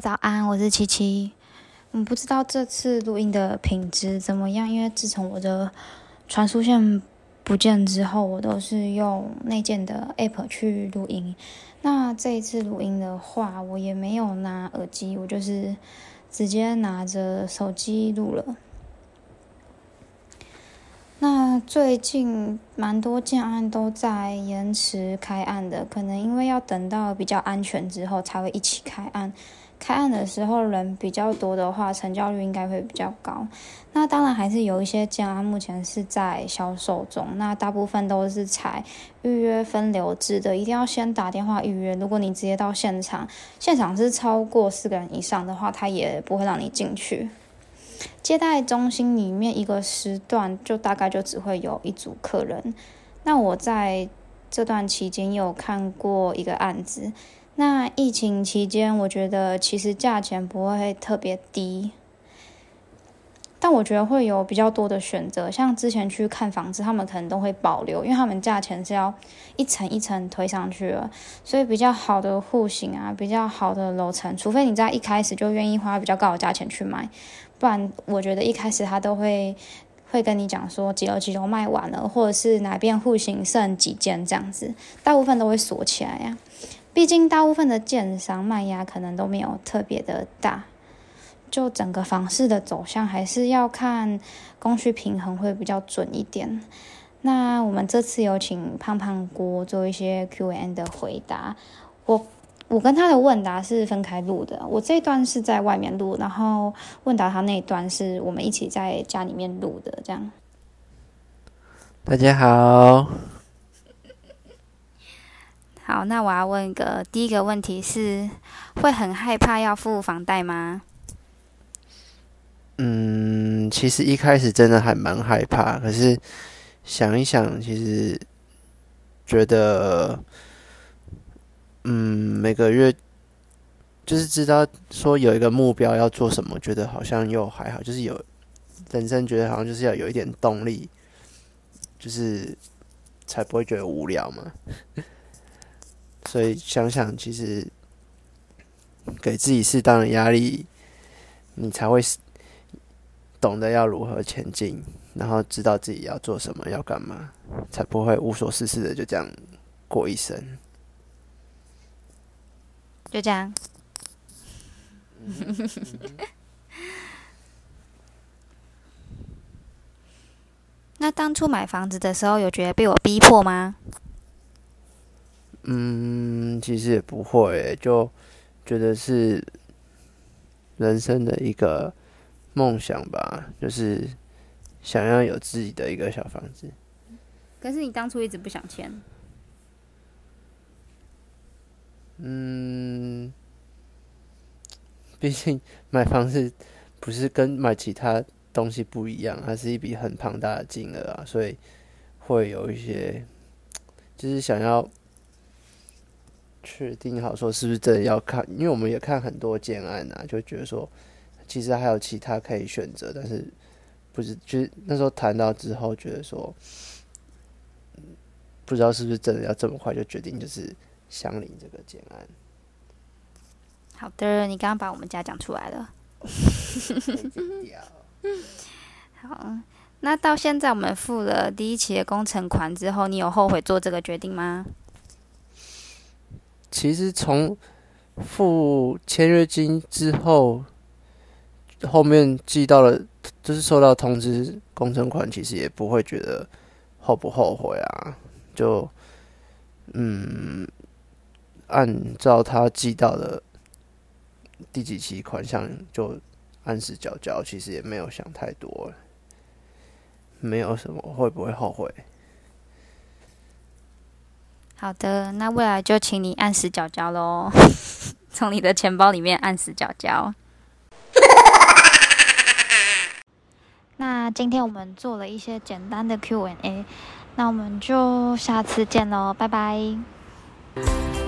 早安，我是七七。嗯，不知道这次录音的品质怎么样，因为自从我的传输线不见之后，我都是用内建的 App 去录音。那这一次录音的话，我也没有拿耳机，我就是直接拿着手机录了。那最近蛮多建案都在延迟开案的，可能因为要等到比较安全之后才会一起开案。开案的时候人比较多的话，成交率应该会比较高。那当然还是有一些建案目前是在销售中，那大部分都是采预约分流制的，一定要先打电话预约。如果你直接到现场，现场是超过四个人以上的话，他也不会让你进去。接待中心里面一个时段就大概就只会有一组客人。那我在这段期间有看过一个案子。那疫情期间，我觉得其实价钱不会特别低，但我觉得会有比较多的选择。像之前去看房子，他们可能都会保留，因为他们价钱是要一层一层推上去了，所以比较好的户型啊，比较好的楼层，除非你在一开始就愿意花比较高的价钱去买。不然，我觉得一开始他都会会跟你讲说几楼几楼卖完了，或者是哪边户型剩几间这样子，大部分都会锁起来呀。毕竟大部分的建商卖压可能都没有特别的大，就整个房市的走向还是要看供需平衡会比较准一点。那我们这次有请胖胖锅做一些 Q&A 的回答，我。我跟他的问答是分开录的，我这一段是在外面录，然后问答他那一段是我们一起在家里面录的，这样。大家好，好，那我要问个第一个问题是，会很害怕要付房贷吗？嗯，其实一开始真的还蛮害怕，可是想一想，其实觉得。嗯，每个月就是知道说有一个目标要做什么，觉得好像又还好，就是有人生觉得好像就是要有一点动力，就是才不会觉得无聊嘛。所以想想，其实给自己适当的压力，你才会懂得要如何前进，然后知道自己要做什么，要干嘛，才不会无所事事的就这样过一生。就这样。那当初买房子的时候，有觉得被我逼迫吗？嗯，其实也不会，就觉得是人生的一个梦想吧，就是想要有自己的一个小房子。可是你当初一直不想签。嗯，毕竟买房子不是跟买其他东西不一样，它是一笔很庞大的金额啊，所以会有一些就是想要确定好说是不是真的要看，因为我们也看很多建案啊，就觉得说其实还有其他可以选择，但是不是就是那时候谈到之后，觉得说不知道是不是真的要这么快就决定，就是。相邻这个简案。好的，你刚刚把我们家讲出来了。好，那到现在我们付了第一期的工程款之后，你有后悔做这个决定吗？其实从付签约金之后，后面寄到了，就是收到通知工程款，其实也不会觉得后不后悔啊。就嗯。按照他寄到的第几期款项就按时缴交，其实也没有想太多，没有什么会不会后悔。好的，那未来就请你按时缴交喽，从你的钱包里面按时缴交。那今天我们做了一些简单的 Q&A，那我们就下次见喽，拜拜。